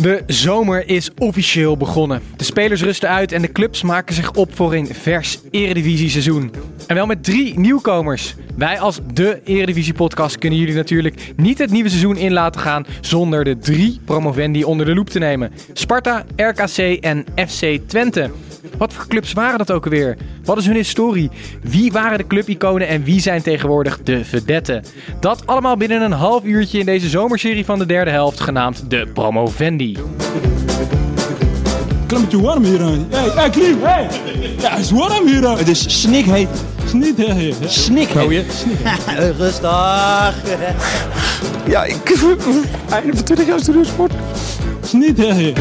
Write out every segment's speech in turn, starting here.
De zomer is officieel begonnen. De spelers rusten uit en de clubs maken zich op voor een vers Eredivisie-seizoen. En wel met drie nieuwkomers. Wij als de Eredivisie-podcast kunnen jullie natuurlijk niet het nieuwe seizoen in laten gaan zonder de drie promovendi onder de loep te nemen. Sparta, RKC en FC Twente. Wat voor clubs waren dat ook alweer? Wat is hun historie? Wie waren de clubiconen en wie zijn tegenwoordig de vedetten? Dat allemaal binnen een half uurtje in deze zomerserie van de derde helft genaamd de Promovendi. Klein warm hier aan. Hey, hey, Klim, hey! Ja, het is warm hier aan. Het is snikheet. Snikheet. Snikheet. Rustig. Ja, ik... Einde van 20 jaar studiosport. Snikheet.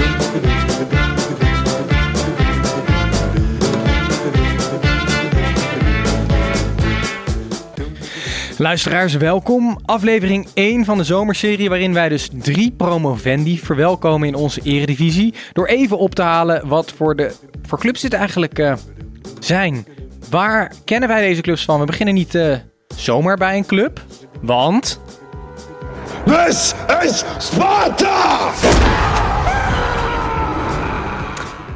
Luisteraars, welkom. Aflevering 1 van de zomerserie waarin wij dus drie promovendi verwelkomen in onze eredivisie. Door even op te halen wat voor, de, voor clubs dit eigenlijk uh, zijn. Waar kennen wij deze clubs van? We beginnen niet uh, zomaar bij een club, want... This is Sparta!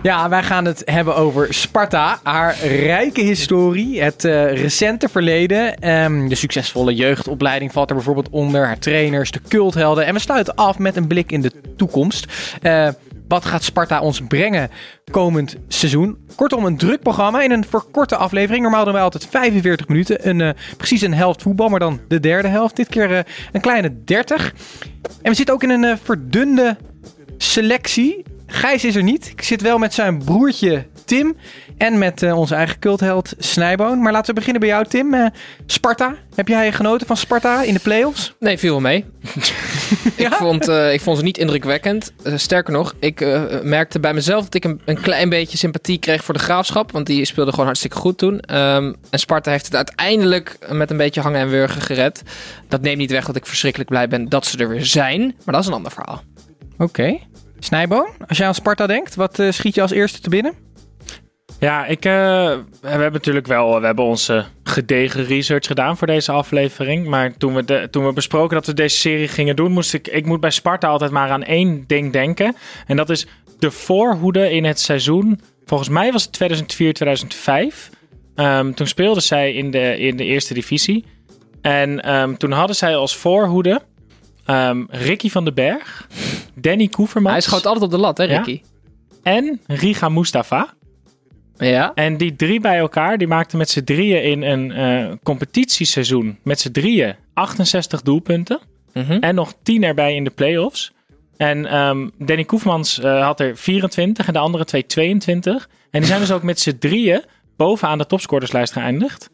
Ja, wij gaan het hebben over Sparta, haar rijke historie, het uh, recente verleden. Um, de succesvolle jeugdopleiding valt er bijvoorbeeld onder, haar trainers, de culthelden. En we sluiten af met een blik in de toekomst. Uh, wat gaat Sparta ons brengen komend seizoen? Kortom, een druk programma in een verkorte aflevering. Normaal doen wij altijd 45 minuten. Een, uh, precies een helft voetbal, maar dan de derde helft. Dit keer een kleine 30. En we zitten ook in een verdunde selectie. Gijs is er niet. Ik zit wel met zijn broertje Tim en met uh, onze eigen cultheld Snijboon. Maar laten we beginnen bij jou, Tim. Uh, Sparta. Heb jij genoten van Sparta in de play-offs? Nee, viel wel mee. ja? ik, vond, uh, ik vond ze niet indrukwekkend. sterker nog, ik merkte bij mezelf dat ik een, een, klein beetje sympathie kreeg voor de graafschap. Want die speelde gewoon hartstikke goed toen. Um, en Sparta heeft het uiteindelijk met een beetje hangen en wurgen gered. Dat neemt niet weg dat ik verschrikkelijk blij ben dat ze er weer zijn. Maar dat is een ander verhaal. Oké. Okay. Snijboon, als jij aan Sparta denkt, wat uh, schiet je als eerste te binnen? Ja, ik, uh, we hebben natuurlijk wel we hebben onze gedegen research gedaan voor deze aflevering. Maar toen we, toen we besproken dat we deze serie gingen doen, moest ik, ik moet bij Sparta altijd maar aan één ding denken. En dat is de voorhoede in het seizoen. Volgens mij was het 2004-2005. Um, toen speelden zij in de, in de eerste divisie. En um, toen hadden zij als voorhoede um, Ricky van den Berg, Danny Koevermans. Hij schoot altijd op de lat, hè, Ricky? Ja? En Riga Mustafa. Ja. En die drie bij elkaar, die maakten met z'n drieën in een uh, competitieseizoen met z'n drieën 68 doelpunten. Mm -hmm. En nog 10 erbij in de play-offs. En um, Danny Koefmans uh, had er 24 en de andere twee 22. En die zijn dus ook met z'n drieën bovenaan de topscorerslijst geëindigd.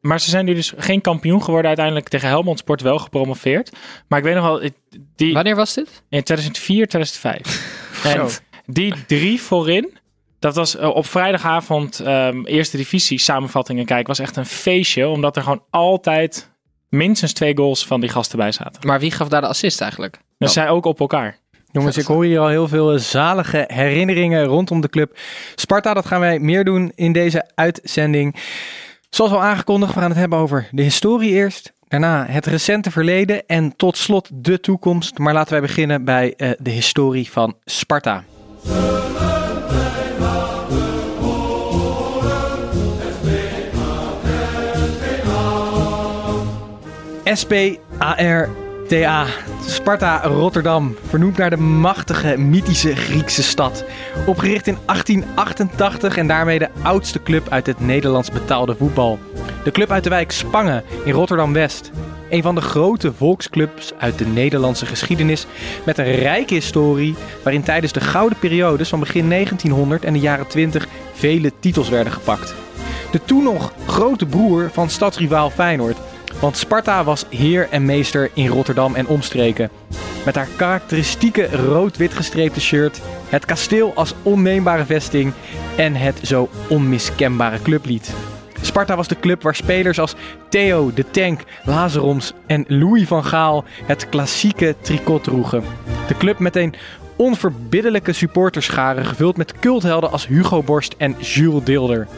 Maar ze zijn nu dus geen kampioen geworden. Uiteindelijk tegen Helmond Sport wel gepromoveerd. Maar ik weet nog wel... Die, Wanneer was dit? In 2004, 2005. en die drie voorin... Dat was uh, op vrijdagavond um, eerste divisie samenvattingen kijken. Was echt een feestje. Omdat er gewoon altijd minstens twee goals van die gasten bij zaten. Maar wie gaf daar de assist eigenlijk? Dat oh. zij ook op elkaar. Jongens, ik hoor hier al heel veel zalige herinneringen rondom de club. Sparta, dat gaan wij meer doen in deze uitzending. Zoals al aangekondigd, we gaan het hebben over de historie eerst. Daarna het recente verleden en tot slot de toekomst. Maar laten wij beginnen bij uh, de historie van Sparta. SPAR TA, Sparta Rotterdam, vernoemd naar de machtige, mythische Griekse stad. Opgericht in 1888 en daarmee de oudste club uit het Nederlands betaalde voetbal. De club uit de wijk Spangen in Rotterdam-West. Een van de grote volksclubs uit de Nederlandse geschiedenis met een rijke historie waarin tijdens de gouden periodes van begin 1900 en de jaren 20 vele titels werden gepakt. De toen nog grote broer van stadsrivaal Feyenoord Want Sparta was heer en meester in Rotterdam en omstreken. Met haar karakteristieke rood-wit gestreepte shirt, het kasteel als onneembare vesting en het zo onmiskenbare clublied. Sparta was de club waar spelers als Theo, de Tank, Lazaroms en Louis van Gaal het klassieke tricot droegen. De club met een onverbiddelijke supporterschare gevuld met culthelden als Hugo Borst en Jules Dilder.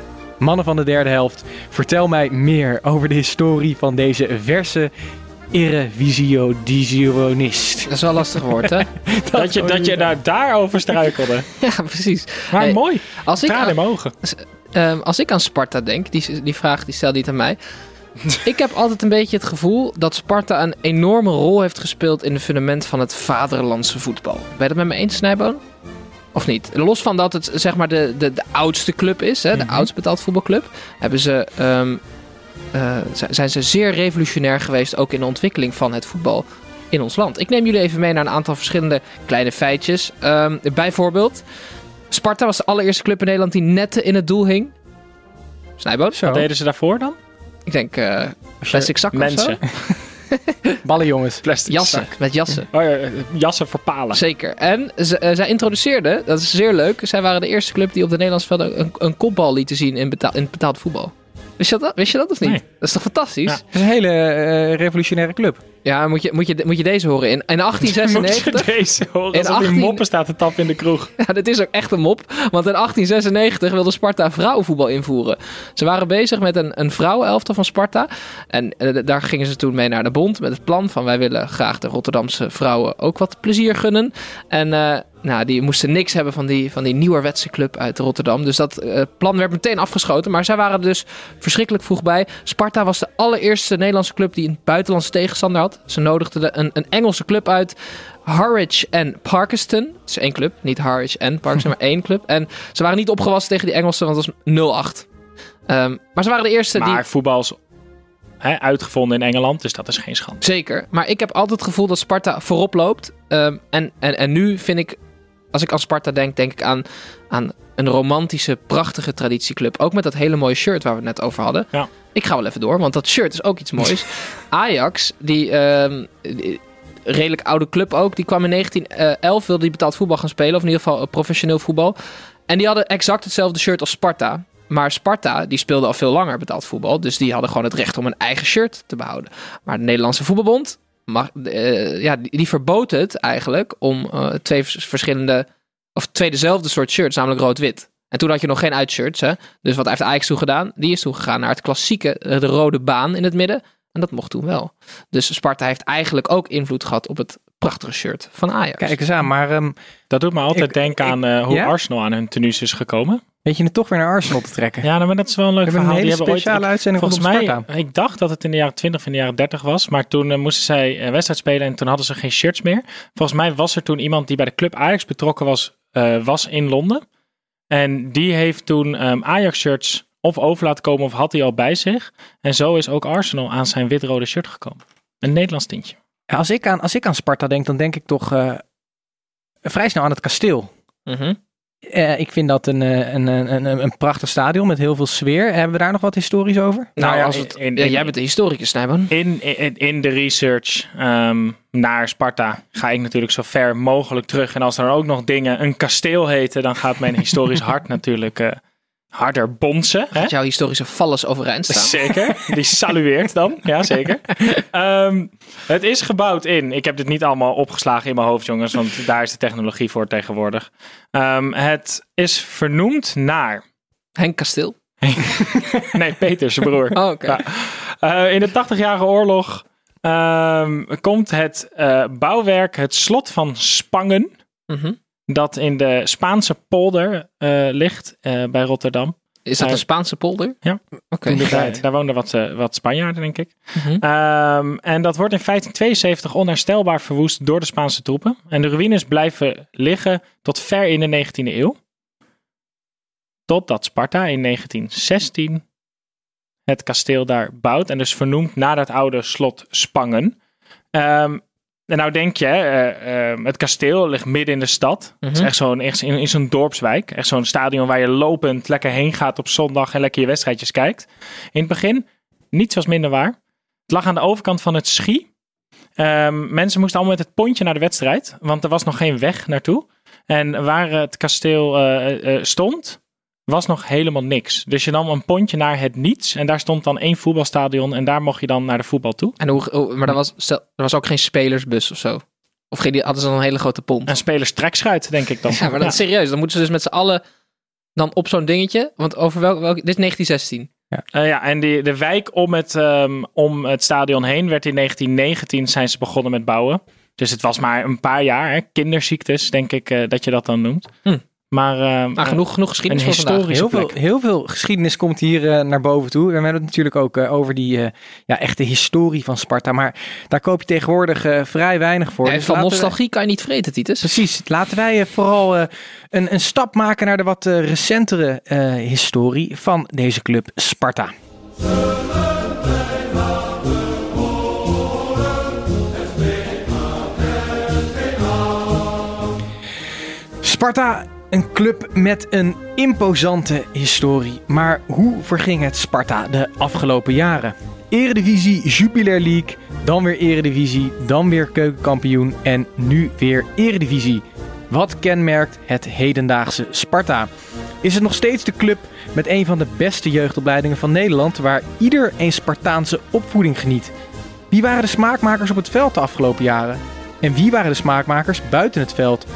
Mannen van de derde helft, vertel mij meer over de historie van deze verse Eredivisionist. Dat is wel een lastig woord, hè? Dat je, dat je nou daarover struikelde. ja, precies. Maar Hey, mooi. Als ik, in aan, mijn ogen. ehm, als ik aan Sparta denk, die, die vraag die stelde niet aan mij. ik heb altijd een beetje het gevoel dat Sparta een enorme rol heeft gespeeld in het fundament van het vaderlandse voetbal. Ben je dat met me eens, Snijboon? Of niet? Los van dat het zeg maar de, de, de oudste club is, hè, de oudst betaald voetbalclub, hebben ze, ehm, eh, zijn ze zeer revolutionair geweest ook in de ontwikkeling van het voetbal in ons land. Ik neem jullie even mee naar een aantal verschillende kleine feitjes. Ehm, bijvoorbeeld, Sparta was de allereerste club in Nederland die netten in het doel hing. Snijboot? Zo, Wat deden ze daarvoor dan? Ik denk eh plastic zakken of zo. Mensen. ballenjongens. Plastic Jassen, zak. met jassen. Oh ja, jassen voor palen. Zeker. En ze, eh, zij introduceerden, dat is zeer leuk, zij waren de eerste club die op de Nederlandse velden een, een kopbal lieten zien in, betaal, in betaald voetbal. Wist je dat, wist je dat of niet? Nee. Dat is toch fantastisch? Ja. Het is een hele eh, revolutionaire club. Moet, je, moet, je, moet je deze horen. In, in 1896... Moet je deze horen? In Alsof die 18 moppen staat te tappen in de kroeg. Ja, dit is ook echt een mop. Want in 1896 wilde Sparta vrouwenvoetbal invoeren. Ze waren bezig met een, een vrouwenelftal van Sparta. En eh, daar gingen ze toen mee naar de bond met het plan van... wij willen graag de Rotterdamse vrouwen ook wat plezier gunnen. En eh, nou, die moesten niks hebben van die, van die nieuwerwetse club uit Rotterdam. Dus dat eh, plan werd meteen afgeschoten. Maar zij waren dus verschrikkelijk vroeg bij. Sparta was de allereerste Nederlandse club die een buitenlandse tegenstander had. Ze nodigden de, een, een Engelse club uit... Harwich en Parkeston. Het is één club, niet Harwich en Parkeston, maar één club. En ze waren niet opgewassen tegen die Engelsen, want het was 0-8. Ehm, maar ze waren de eerste die... Maar voetbal is hè, uitgevonden in Engeland, dus dat is geen schande. Zeker. Maar ik heb altijd het gevoel dat Sparta voorop loopt. Ehm, en, en, en nu vind ik, als ik aan Sparta denk, denk ik aan, aan een romantische, prachtige traditieclub. Ook met dat hele mooie shirt waar we het net over hadden. Ja. Ik ga wel even door, want dat shirt is ook iets moois. Ajax, die, die redelijk oude club ook, die kwam in 1911, wilde die betaald voetbal gaan spelen. Of in ieder geval eh, professioneel voetbal. En die hadden exact hetzelfde shirt als Sparta. Maar Sparta, die speelde al veel langer betaald voetbal. Dus die hadden gewoon het recht om een eigen shirt te behouden. Maar de Nederlandse voetbalbond, eh, ja, die, verbood het eigenlijk om eh, twee vers- verschillende, of twee dezelfde soort shirts, namelijk rood-wit. En toen had je nog geen uitshirts, hè. Dus wat heeft Ajax toen gedaan? Die is toen gegaan naar het klassieke, eh, de rode baan in het midden. En dat mocht toen wel. Dus Sparta heeft eigenlijk ook invloed gehad op het prachtige shirt van Ajax. Kijk eens aan, maar ehm, Dat doet me altijd Ik- denken ik- aan eh, hoe ja? Arsenal aan hun tenues is gekomen. weet je het toch weer naar Arsenal te trekken? Ja, nou, maar dat is wel een leuk we hebben verhaal. een hele Die hebben ooit- speciale uitzending Volgens mij, Sparta. ik dacht dat het in de jaren 20 of in de jaren 30 was. Maar toen eh, moesten zij een wedstrijd spelen en toen hadden ze geen shirts meer. Volgens mij was er toen iemand die bij de club Ajax betrokken was, eh, was in Londen. En die heeft toen ehm, Ajax shirts of over laten komen of had hij al bij zich. En zo is ook Arsenal aan zijn wit-rode shirt gekomen. Een Nederlands tintje. Ja, als, ik aan, als ik aan Sparta denk, dan denk ik toch eh, vrij snel aan het kasteel. Mhm. Eh, ik vind dat een, eh, een, een, een, een prachtig stadion met heel veel sfeer. Hebben we daar nog wat historisch over? Nou, ja, als het, in- ja, in- jij bent de historicus, Snijboon. In, in, in de research ehm, naar Sparta ga ik natuurlijk zo ver mogelijk terug. En als er ook nog dingen een kasteel heten, dan gaat mijn historisch hart natuurlijk eh, harder bonzen. Hè? Dat jouw historische vallers overeind staan. Zeker, die salueert dan. Ja, zeker. Ehm, het is gebouwd in. Ik heb dit niet allemaal opgeslagen in mijn hoofd, jongens, want daar is de technologie voor tegenwoordig. Ehm, het is vernoemd naar. Henk Kasteel. Nee, Peter, zijn broer. Oh, oké. Ja. Eh, in de 80-jarige oorlog ehm, komt het eh, bouwwerk, het slot van Spangen, Mhm. Dat in de Spaanse polder eh, ligt eh, bij Rotterdam. Is dat een Spaanse polder? ja. Oké. Daar, daar woonden wat, eh, wat Spanjaarden, denk ik. Mhm. Ehm, en dat wordt in 1572 onherstelbaar verwoest door de Spaanse troepen. En de ruïnes blijven liggen tot ver in de 19e eeuw. Totdat Sparta in 1916 het kasteel daar bouwt. En dus vernoemd naar dat oude slot Spangen. Ehm, en nou denk je, eh, ehm, het kasteel ligt midden in de stad. Het is Mhm. echt zo'n echt in, in zo'n dorpswijk. Echt zo'n stadion waar je lopend lekker heen gaat op zondag en lekker je wedstrijdjes kijkt. In het begin, niets was minder waar. lag aan de overkant van het Schie. Ehm, mensen moesten allemaal met het pontje naar de wedstrijd, want er was nog geen weg naartoe. En waar het kasteel eh, eh, stond, was nog helemaal niks. Dus je nam een pontje naar het niets en daar stond dan één voetbalstadion en daar mocht je dan naar de voetbal toe. En hoe, maar er was, stel- er was ook geen spelersbus of zo. Of hadden ze dan een hele grote pomp? Een spelerstrekschuit, denk ik dan. Ja, maar dat is serieus. Dan moeten ze dus met z'n allen dan op zo'n dingetje. Want over welk, welk dit is 1916. Eh, ja, en die, de wijk om het, ehm, om het stadion heen werd in 1919 zijn ze begonnen met bouwen. Dus het was maar een paar jaar. Hè? Kinderziektes, denk ik eh, dat je dat dan noemt. Hm. Maar ehm, Nou, genoeg, genoeg geschiedenis een voor vandaag. historische Heel veel, heel veel geschiedenis komt hier eh, naar boven toe. We hebben het natuurlijk ook eh, over die eh, ja, echte historie van Sparta. Maar daar koop je tegenwoordig eh, vrij weinig voor. Ja, Dus van we- nostalgie kan je niet vreten, Titus. Precies. Laten wij eh, vooral eh, een, een stap maken naar de wat eh, recentere eh, historie van deze club Sparta. Sparta, een club met een imposante historie. Maar hoe verging het Sparta de afgelopen jaren? Eredivisie, Jupiler League, dan weer Eredivisie, dan weer keukenkampioen en nu weer Eredivisie. Wat kenmerkt het hedendaagse Sparta? Is het nog steeds de club met een van de beste jeugdopleidingen van Nederland, waar ieder een Spartaanse opvoeding geniet? Wie waren de smaakmakers op het veld de afgelopen jaren? En wie waren de smaakmakers buiten het veld?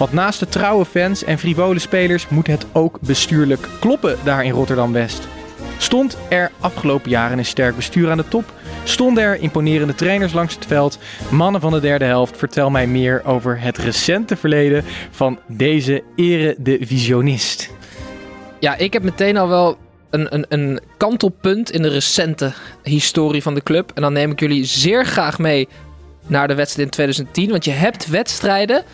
Want naast de trouwe fans en frivole spelers moet het ook bestuurlijk kloppen daar in Rotterdam-West. Stond er afgelopen jaren een sterk bestuur aan de top? Stonden er imponerende trainers langs het veld? Mannen van de derde helft, vertel mij meer over het recente verleden van deze eredivisionist. Ja, ik heb meteen al wel een, een, een kantelpunt in de recente historie van de club. En dan neem ik jullie zeer graag mee naar de wedstrijd in 2010. Want je hebt wedstrijden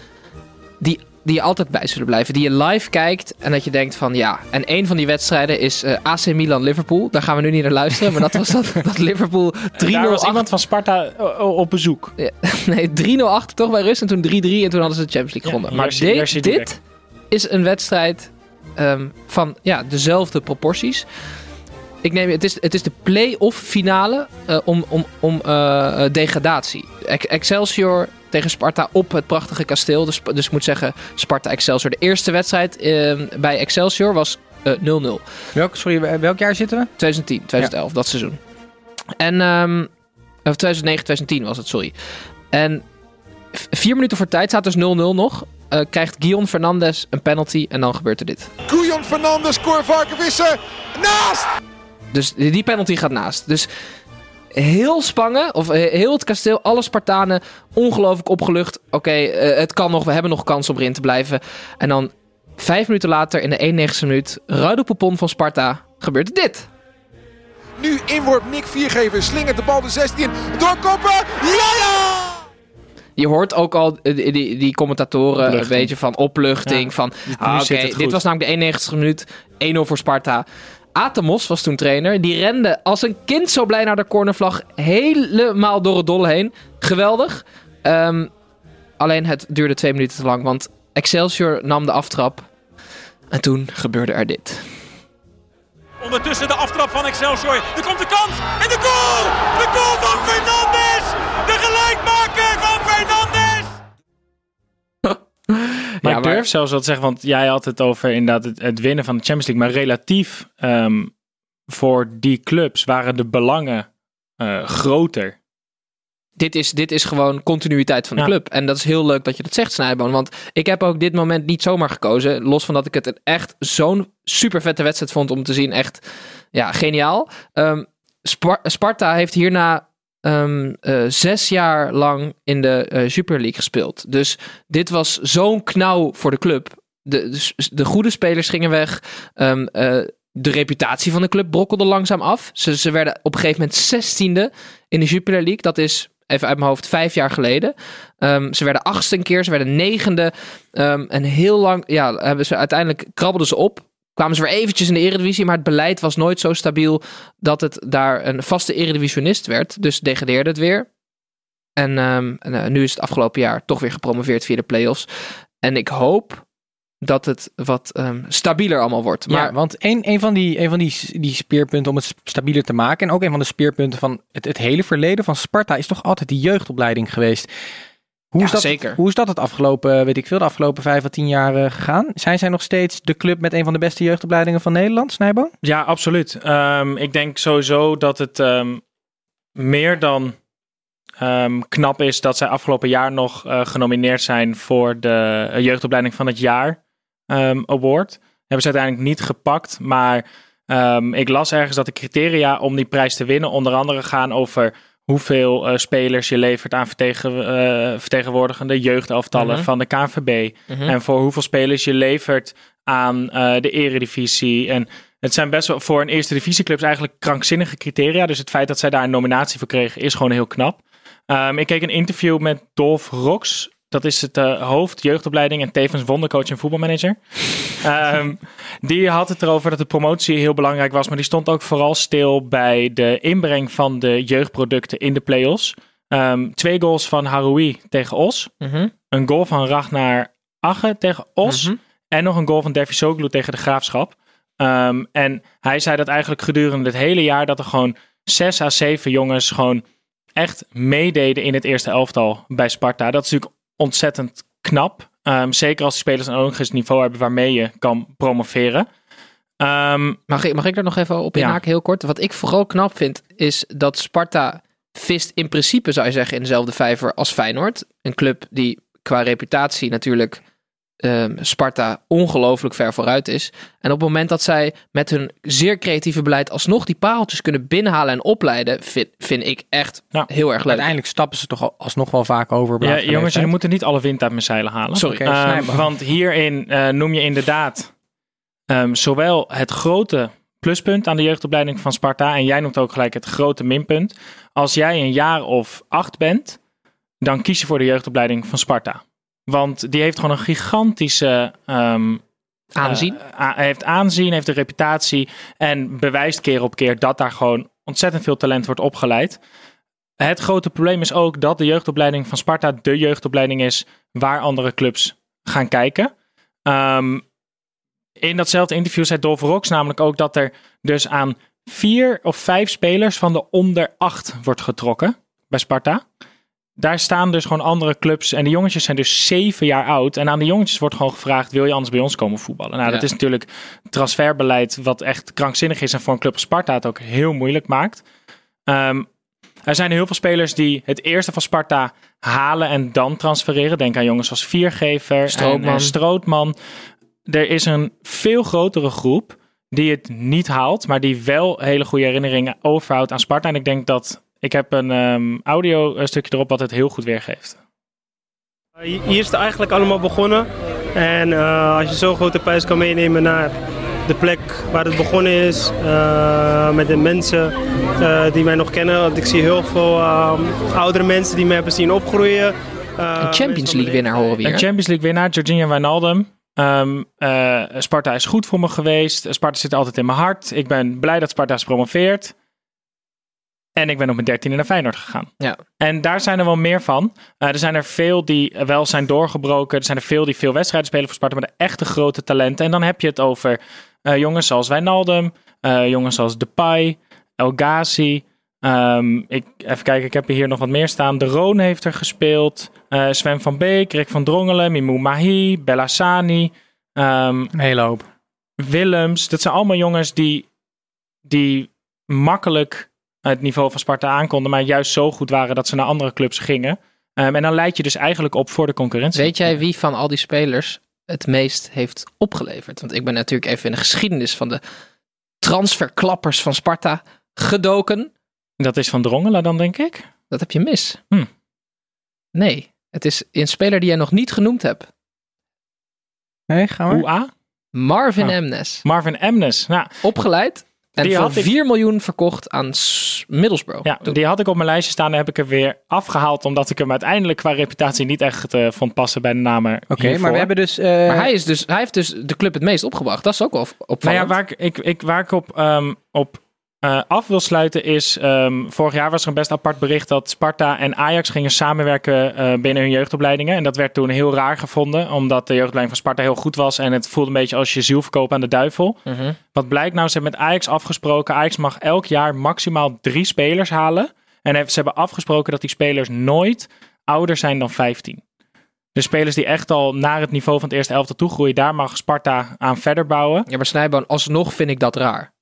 die, die je altijd bij zullen blijven. Die je live kijkt en dat je denkt van ja. En een van die wedstrijden is eh, AC Milan-Liverpool. Daar gaan we nu niet naar luisteren. Maar dat was dat, dat Liverpool 3-0 Daar was iemand van Sparta eh, op bezoek. Nee, 3-0 achter toch bij rust. En toen 3-3 en toen hadden ze de Champions League gewonnen. maar zie- dit, dit is een wedstrijd ehm, van ja, dezelfde proporties. Ik neem, het, is, het is de play-off finale eh, om, om, om eh, eh, degradatie. Ex- Excelsior tegen Sparta op het prachtige kasteel. Dus, dus ik moet zeggen, Sparta-Excelsior. De eerste wedstrijd ehm, bij Excelsior was eh, 0-0. Welk, sorry, welk jaar zitten we? 2010, 2011, dat seizoen. En, ehm of 2009, 2010 was het, sorry. En vier minuten voor tijd, staat dus 0-0 nog. eh, krijgt Guion Fernandes een penalty en dan gebeurt er dit. Guyon Fernandes, Cor Varkenvisser, naast! Dus die die penalty gaat naast. Dus heel Spangen, of eh, heel het kasteel, alle Spartanen, ongelooflijk opgelucht. Oké, eh, het kan nog, we hebben nog kans om erin te blijven. En dan vijf minuten later, in de 91ste minuut, Ruido Poupon van Sparta, gebeurt dit. Nu inworp Nick Viergever, slingert de bal de 16 doorkoppen. Ja, ja! Je hoort ook al eh, die, die, die commentatoren een beetje van opluchting. Ja. Van, ah, oké, dit was namelijk de 91 e minuut. 1-0 voor Sparta. Atemos was toen trainer. Die rende als een kind zo blij naar de cornervlag. Helemaal door het dolle heen. Geweldig. Ehm, alleen het duurde twee minuten te lang. Want Excelsior nam de aftrap. En toen gebeurde er dit. Ondertussen de aftrap van Excelsior. Er komt de kans. En de goal! De goal van Fernandes! De gelijkmaker van Fernandes! Maar Ja, ik durf zelfs wel te zeggen, want jij had het over inderdaad het, het winnen van de Champions League. Maar relatief ehm, voor die clubs waren de belangen eh, groter. dit is, dit is gewoon continuïteit van de Ja. club. En dat is heel leuk dat je dat zegt, Snijboon. Want ik heb ook dit moment niet zomaar gekozen. Los van dat ik het echt zo'n super vette wedstrijd vond om te zien. Echt, ja, geniaal. Ehm, Spar- Sparta heeft hierna ehm, eh, zes jaar lang in de eh Super League gespeeld. Dus dit was zo'n knauw voor de club. De, de, de goede spelers gingen weg. Ehm, eh, de reputatie van de club brokkelde langzaam af. Ze, ze werden op een gegeven moment zestiende in de Jupiler League. Dat is, even uit mijn hoofd, vijf jaar geleden. Ehm, ze werden achtste een keer, ze werden negende. Ehm, en heel lang, ja, hebben ze uiteindelijk krabbelden ze op. Kwamen ze weer eventjes in de eredivisie, maar het beleid was nooit zo stabiel dat het daar een vaste eredivisionist werd. Dus degradeerde het weer. En, ehm, en, eh, nu is het afgelopen jaar toch weer gepromoveerd via de play-offs. En ik hoop dat het wat ehm, stabieler allemaal wordt. Maar ja, want een, een van, die, een van die, die speerpunten om het stabieler te maken. En ook een van de speerpunten van het, het hele verleden van Sparta is toch altijd die jeugdopleiding geweest. Hoe, Ja, is dat, zeker. hoe is dat het afgelopen, weet ik veel, de afgelopen vijf à tien jaar eh, gegaan? Zijn zij nog steeds de club met een van de beste jeugdopleidingen van Nederland, Snijbo? Ja, absoluut. Ehm, ik denk sowieso dat het ehm, meer dan ehm, knap is dat zij afgelopen jaar nog eh, genomineerd zijn voor de eh, jeugdopleiding van het jaar ehm, award. Hebben ze uiteindelijk niet gepakt, maar ehm, ik las ergens dat de criteria om die prijs te winnen onder andere gaan over hoeveel eh, spelers je levert aan vertegen, eh, vertegenwoordigende jeugdelftallen Mhm. van de KNVB. Mhm. En voor hoeveel spelers je levert aan eh, de eredivisie. En het zijn best wel voor een eerste divisieclubs eigenlijk krankzinnige criteria. Dus het feit dat zij daar een nominatie voor kregen is gewoon heel knap. Ehm, ik keek een interview met Dolf Rox. Dat is het eh, hoofd jeugdopleiding en tevens wondercoach en voetbalmanager. Ehm, die had het erover dat de promotie heel belangrijk was. Maar die stond ook vooral stil bij de inbreng van de jeugdproducten in de play-offs. Ehm, twee goals van Haroui tegen Os. Mhm. Een goal van Ragnar Agge tegen Os. Mhm. En nog een goal van Davy Soglu tegen de Graafschap. Ehm, en hij zei dat eigenlijk gedurende het hele jaar dat er gewoon zes à zeven jongens gewoon echt meededen in het eerste elftal bij Sparta. Dat is natuurlijk ontzettend knap. Ehm, zeker als die spelers een Olympisch niveau hebben waarmee je kan promoveren. Ehm, Mag ik, mag ik daar nog even op Ja. inhaken, heel kort? Wat ik vooral knap vind, is dat Sparta vist in principe, zou je zeggen, in dezelfde vijver als Feyenoord. Een club die qua reputatie natuurlijk ehm, Sparta ongelooflijk ver vooruit is. En op het moment dat zij met hun zeer creatieve beleid alsnog die pareltjes kunnen binnenhalen en opleiden, vind, vind ik echt Ja. heel erg leuk. Uiteindelijk stappen ze toch al- alsnog wel vaak over. ja, jongens, jullie moeten niet alle wind uit mijn zeilen halen. Sorry. Ehm, want hierin eh, noem je inderdaad ehm, zowel het grote pluspunt aan de jeugdopleiding van Sparta. En jij noemt ook gelijk het grote minpunt. Als jij een jaar of acht bent, dan kies je voor de jeugdopleiding van Sparta. Want die heeft gewoon een gigantische ehm, Aanzien. eh, heeft aanzien, heeft een reputatie en bewijst keer op keer dat daar gewoon ontzettend veel talent wordt opgeleid. Het grote probleem is ook dat de jeugdopleiding van Sparta de jeugdopleiding is waar andere clubs gaan kijken. Ehm, in datzelfde interview zei Dolph Rox namelijk ook dat er dus aan vier of vijf spelers van de onder acht wordt getrokken bij Sparta. Daar staan dus gewoon andere clubs. En de jongetjes zijn dus zeven jaar oud. En aan de jongetjes wordt gewoon gevraagd: wil je anders bij ons komen voetballen? Nou, dat is natuurlijk transferbeleid wat echt krankzinnig is. En voor een club als Sparta het ook heel moeilijk maakt. Ehm, er zijn heel veel spelers die het eerste van Sparta halen en dan transfereren. Denk aan jongens als Viergever Strootman. en, en Strootman. Er is een veel grotere groep die het niet haalt, maar die wel hele goede herinneringen overhoudt aan Sparta. En ik denk dat ik heb een ehm, audio stukje erop wat het heel goed weergeeft. Hier is het eigenlijk allemaal begonnen. En eh, als je zo'n grote prijs kan meenemen naar de plek waar het begonnen is, eh, met de mensen eh, die mij nog kennen. Want ik zie heel veel eh, oudere mensen die mij hebben zien opgroeien. Eh, Een Champions League winnaar horen we Een hier. Champions League winnaar, Jorginho Wijnaldum. Ehm, eh, Sparta is goed voor me geweest. Sparta zit altijd in mijn hart. Ik ben blij dat Sparta is promoveerd. En ik ben op mijn dertiende naar Feyenoord gegaan. Ja. En daar zijn er wel meer van. Eh, er zijn er veel die wel zijn doorgebroken. Er zijn er veel die veel wedstrijden spelen voor Sparta. Maar de echte grote talenten. En dan heb je het over eh, jongens zoals Wijnaldum. eh, jongens zoals Depay. El Ghazi. Ehm, ik, even kijken, ik heb hier nog wat meer staan. De Roon heeft er gespeeld. eh, Sven van Beek, Rick van Drongelen, Mimou Mahi, Bellassani, ehm, Een hele hoop. Willems. Dat zijn allemaal jongens die, die makkelijk het niveau van Sparta aankonden, maar juist zo goed waren dat ze naar andere clubs gingen. Ehm, en dan leid je dus eigenlijk op voor de concurrentie. Weet jij wie van al die spelers het meest heeft opgeleverd? Want ik ben natuurlijk even in de geschiedenis van de transferklappers van Sparta gedoken. Dat is van Drongelen dan, denk ik. Dat heb je mis. Hm. Nee, het is een speler die jij nog niet genoemd hebt. Nee, gaan we. UA? Marvin Ah. Emnes. Marvin Emnes. Nou, Opgeleid en Die voor had ik- 4 miljoen verkocht aan Middlesbrough. ja, die had ik op mijn lijstje staan. Heb ik er weer afgehaald, omdat ik hem uiteindelijk qua reputatie niet echt eh, vond passen bij de namen. Oké, maar we hebben dus... eh, Maar hij, is dus, hij heeft dus de club het meest opgebracht. Dat is ook wel op- Nou opvallend. ja, waar ik, ik, ik, waar ik op, ehm, op eh, af wil sluiten is, ehm, vorig jaar was er een best apart bericht dat Sparta en Ajax gingen samenwerken eh, binnen hun jeugdopleidingen. En dat werd toen heel raar gevonden, omdat de jeugdopleiding van Sparta heel goed was en het voelde een beetje als je ziel verkopen aan de duivel. Mhm. Wat blijkt nou, ze hebben met Ajax afgesproken, Ajax mag elk jaar maximaal drie spelers halen. En ze hebben afgesproken dat die spelers nooit ouder zijn dan 15. De spelers die echt al naar het niveau van het eerste elftal toegroeien, daar mag Sparta aan verder bouwen. Ja, maar Snijboon, alsnog vind ik dat raar.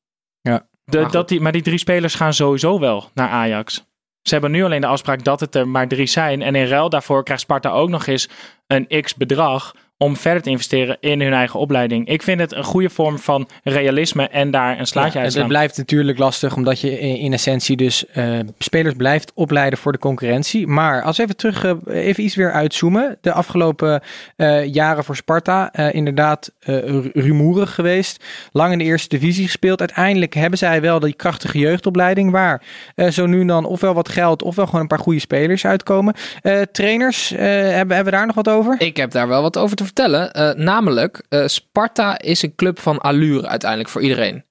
De, Maar goed. dat die, maar die drie spelers gaan sowieso wel naar Ajax. Ze hebben nu alleen de afspraak dat het er maar drie zijn. En in ruil daarvoor krijgt Sparta ook nog eens een x bedrag om verder te investeren in hun eigen opleiding. Ik vind het een goede vorm van realisme en daar een slaatje Ja, uit het blijft natuurlijk lastig, omdat je in, essentie dus eh, spelers blijft opleiden voor de concurrentie. Maar als we even terug, eh, even iets weer uitzoomen. De afgelopen eh, jaren voor Sparta, eh, inderdaad eh, ru- rumoerig geweest. Lang in de eerste divisie gespeeld. Uiteindelijk hebben zij wel die krachtige jeugdopleiding waar eh, zo nu en dan ofwel wat geld ofwel gewoon een paar goede spelers uitkomen. Eh, trainers, eh, hebben, hebben we daar nog wat over? Ik heb daar wel wat over te vertellen. Eh, namelijk, eh, Sparta is een club van allure uiteindelijk voor iedereen.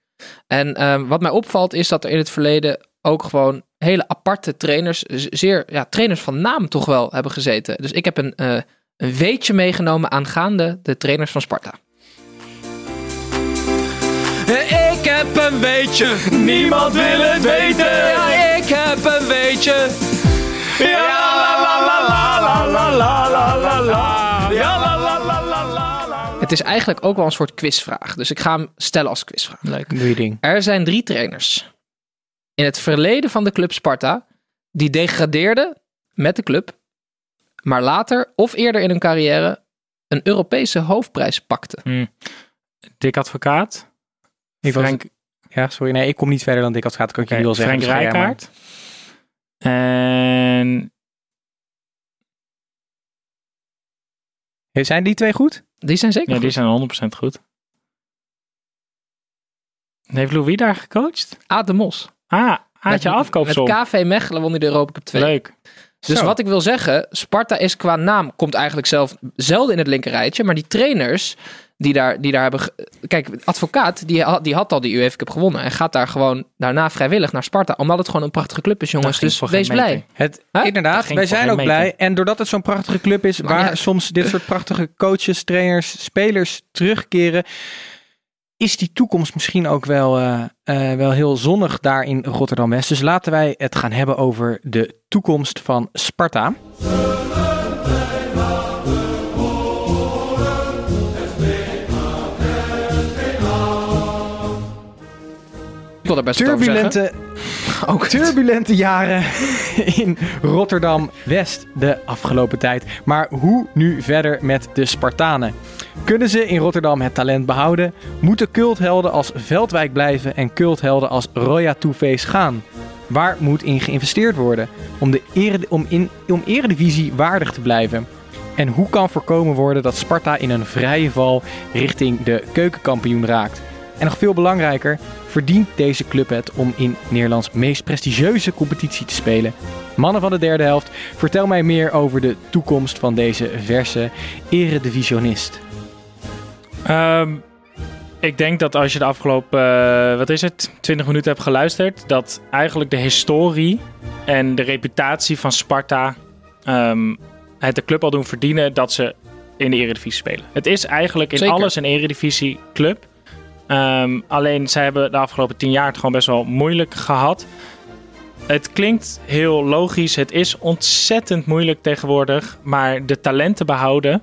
En eh, wat mij opvalt is dat er in het verleden ook gewoon hele aparte trainers, zeer ja, trainers van naam toch wel hebben gezeten. Dus ik heb een, eh, een weetje meegenomen aangaande de trainers van Sparta. Ik heb een weetje, niemand wil het weten. Ja, ik heb een weetje. Ja, la la la la la la la la la la. Ja, la la la is eigenlijk ook wel een soort quizvraag. Dus ik ga hem stellen als quizvraag. Leuk. Doe je ding. Er zijn drie trainers in het verleden van de club Sparta die degradeerden met de club, maar later of eerder in hun carrière een Europese hoofdprijs pakten. Hm. Dik advocaat. Ik was- Frank, Ja, sorry. Nee, ik kom niet verder dan dik als gaat. Kan ik je oké, wel zeggen. Frank Dus. Rijkaard. En Zijn die twee goed? Die zijn zeker ja, die zijn 100% goed. Heeft Louis daar gecoacht? Aad de Mos. Ah, Aadje afkoopsom. Met KV Mechelen won hij de Europa Cup 2. Leuk. Dus Zo. wat ik wil zeggen, Sparta is qua naam, komt eigenlijk zelf zelden in het linkerrijtje. Maar die trainers die daar, die daar hebben... Kijk, advocaat, die had, die had al die UEFA Cup gewonnen. En gaat daar gewoon daarna vrijwillig naar Sparta. Omdat het gewoon een prachtige club is, jongens. Dus wees blij. Het, Huh? Inderdaad, wij zijn ook meter. blij. En doordat het zo'n prachtige club is, waar ja. soms dit soort prachtige coaches, trainers, spelers terugkeren, is die toekomst misschien ook wel, eh, eh, wel heel zonnig daar in Rotterdam-West. Dus laten wij het gaan hebben over de toekomst van Sparta. Wil daar best. Turbulente, turbulente jaren in Rotterdam-West de afgelopen tijd. Maar hoe nu verder met de Spartanen? Kunnen ze in Rotterdam het talent behouden? Moeten culthelden als Veldwijk blijven en culthelden als Roya Toeface gaan? Waar moet in geïnvesteerd worden om, de om, in, om eredivisie waardig te blijven? En hoe kan voorkomen worden dat Sparta in een vrije val richting de keukenkampioen raakt? En nog veel belangrijker, verdient deze club het om in Nederlands meest prestigieuze competitie te spelen? Mannen van de derde helft, vertel mij meer over de toekomst van deze verse eredivisionist. Ehm, ik denk dat als je de afgelopen, eh, wat is het, 20 minuten hebt geluisterd, dat eigenlijk de historie en de reputatie van Sparta ehm, het de club al doen verdienen dat ze in de Eredivisie spelen. Het is eigenlijk in Zeker. alles een Eredivisie club. Ehm, alleen zij hebben de afgelopen 10 jaar het gewoon best wel moeilijk gehad. Het klinkt heel logisch. Het is ontzettend moeilijk tegenwoordig. Maar de talenten behouden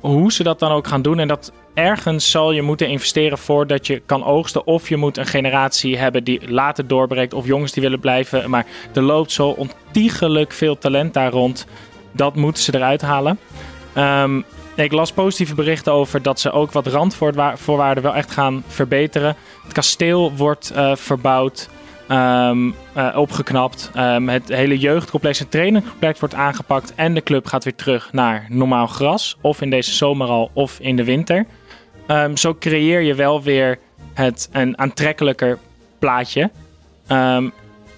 hoe ze dat dan ook gaan doen. En dat ergens zal je moeten investeren voordat je kan oogsten. Of je moet een generatie hebben die later doorbreekt. Of jongens die willen blijven. Maar er loopt zo ontiegelijk veel talent daar rond. Dat moeten ze eruit halen. Ehm, ik las positieve berichten over dat ze ook wat randvoorwaarden wel echt gaan verbeteren. Het kasteel wordt eh, verbouwd. ehm, eh, opgeknapt. Ehm, het hele jeugdcomplex en trainingcomplex wordt aangepakt. En de club gaat weer terug naar normaal gras. Of in deze zomer al, of in de winter. Ehm, zo creëer je wel weer het, een aantrekkelijker plaatje. Ehm,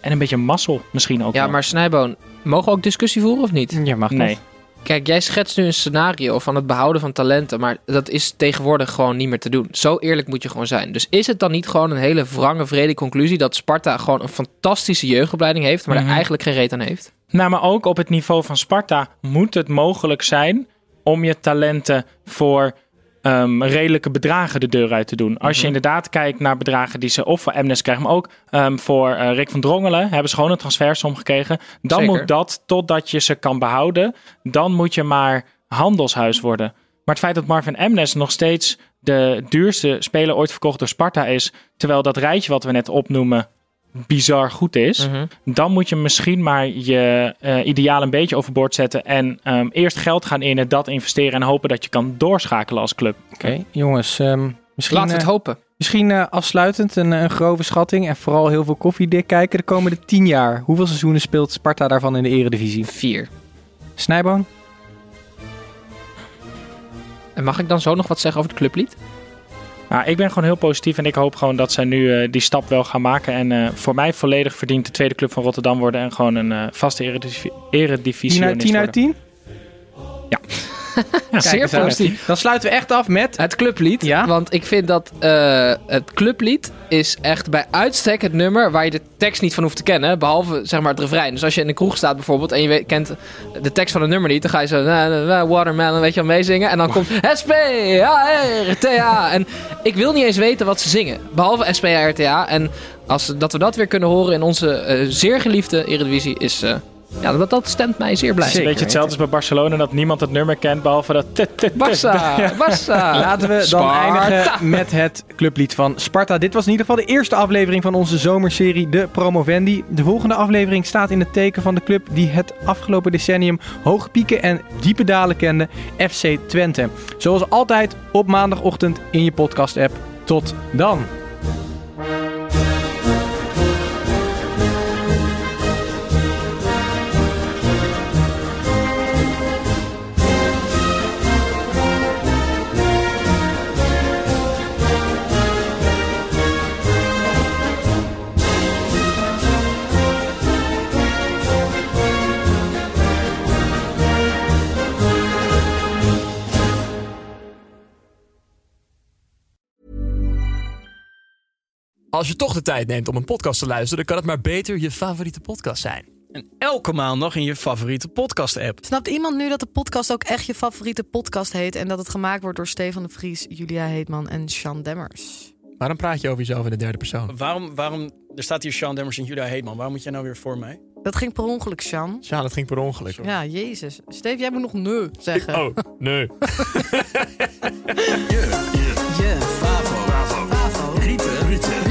en een beetje mazzel misschien ook Ja, maar Snijboon, mogen we ook discussie voeren of niet? Ja, mag Nee. Kijk, jij schetst nu een scenario van het behouden van talenten, maar dat is tegenwoordig gewoon niet meer te doen. Zo eerlijk moet je gewoon zijn. Dus is het dan niet gewoon een hele wrange, vrede conclusie dat Sparta gewoon een fantastische jeugdopleiding heeft, maar Mhm. er eigenlijk geen reet aan heeft? Nou, maar ook op het niveau van Sparta moet het mogelijk zijn om je talenten voor ehm, redelijke bedragen de deur uit te doen. Als je inderdaad kijkt naar bedragen die ze of voor Amnes krijgen, maar ook ehm, voor eh, Rick van Drongelen hebben ze gewoon een transfersom gekregen. Dan Zeker. moet dat, totdat je ze kan behouden, dan moet je maar handelshuis worden. Maar het feit dat Marvin Amnes nog steeds de duurste speler ooit verkocht door Sparta is, terwijl dat rijtje wat we net opnoemen bizar goed is, Mhm. dan moet je misschien maar je eh ideaal een beetje overboord zetten en ehm, eerst geld gaan in het dat investeren en hopen dat je kan doorschakelen als club. Oké, jongens. ehm, misschien Laten we het eh, hopen. misschien eh, afsluitend een, een grove schatting. En vooral heel veel koffiedik kijken de komende tien jaar. Hoeveel seizoenen speelt Sparta daarvan in de eredivisie? Vier. Snijboon? En mag ik dan zo nog wat zeggen over het clublied? Maar ik ben gewoon heel positief en ik hoop gewoon dat zij nu eh, die stap wel gaan maken. En eh, voor mij volledig verdient de tweede club van Rotterdam worden en gewoon een eh, vaste eredivisie. 10 uit 10 uit 10? Ja. Zeer positief. Dan sluiten we echt af met... Het clublied. Ja? Want ik vind dat eh, het clublied is echt bij uitstek het nummer waar je de tekst niet van hoeft te kennen. Behalve zeg maar het refrein. Dus als je in de kroeg staat bijvoorbeeld en je weet, kent de tekst van het nummer niet. Dan ga je zo na, na, na, watermelon weet je wel meezingen. En dan komt S-P-A-R-T-A. En ik wil niet eens weten wat ze zingen. Behalve S-P-A-R-T-A. En als, dat we dat weer kunnen horen in onze eh, zeer geliefde Eredivisie is... eh, ja, dat, dat stemt mij zeer blij. Het is een beetje hetzelfde als bij Barcelona dat niemand het nummer kent behalve dat... Barça, Barça. Laten we dan eindigen met het clublied van Sparta. Dit was in ieder geval de eerste aflevering van onze zomerserie De Promovendi. De volgende aflevering staat in het teken van de club die het afgelopen decennium hoge pieken en diepe dalen kende, FC Twente. Zoals altijd op maandagochtend in je podcast-app. Tot dan! Als je toch de tijd neemt om een podcast te luisteren, dan kan het maar beter je favoriete podcast zijn. En elke maand nog in je favoriete podcast-app. Snapt iemand nu dat de podcast ook echt je favoriete podcast heet... en dat het gemaakt wordt door Stefan de Vries, Julia Heetman en Sean Demmers? Waarom praat je over jezelf in de derde persoon? Waarom, waarom, er staat hier Sean Demmers en Julia Heetman. Waarom moet jij nou weer voor mij? Dat ging per ongeluk, Sean. Ja, dat ging per ongeluk. Ja, jezus. Steve, jij moet nog nee zeggen. Oh, nee. Je, Favo. Favo. Rieten. Rieten.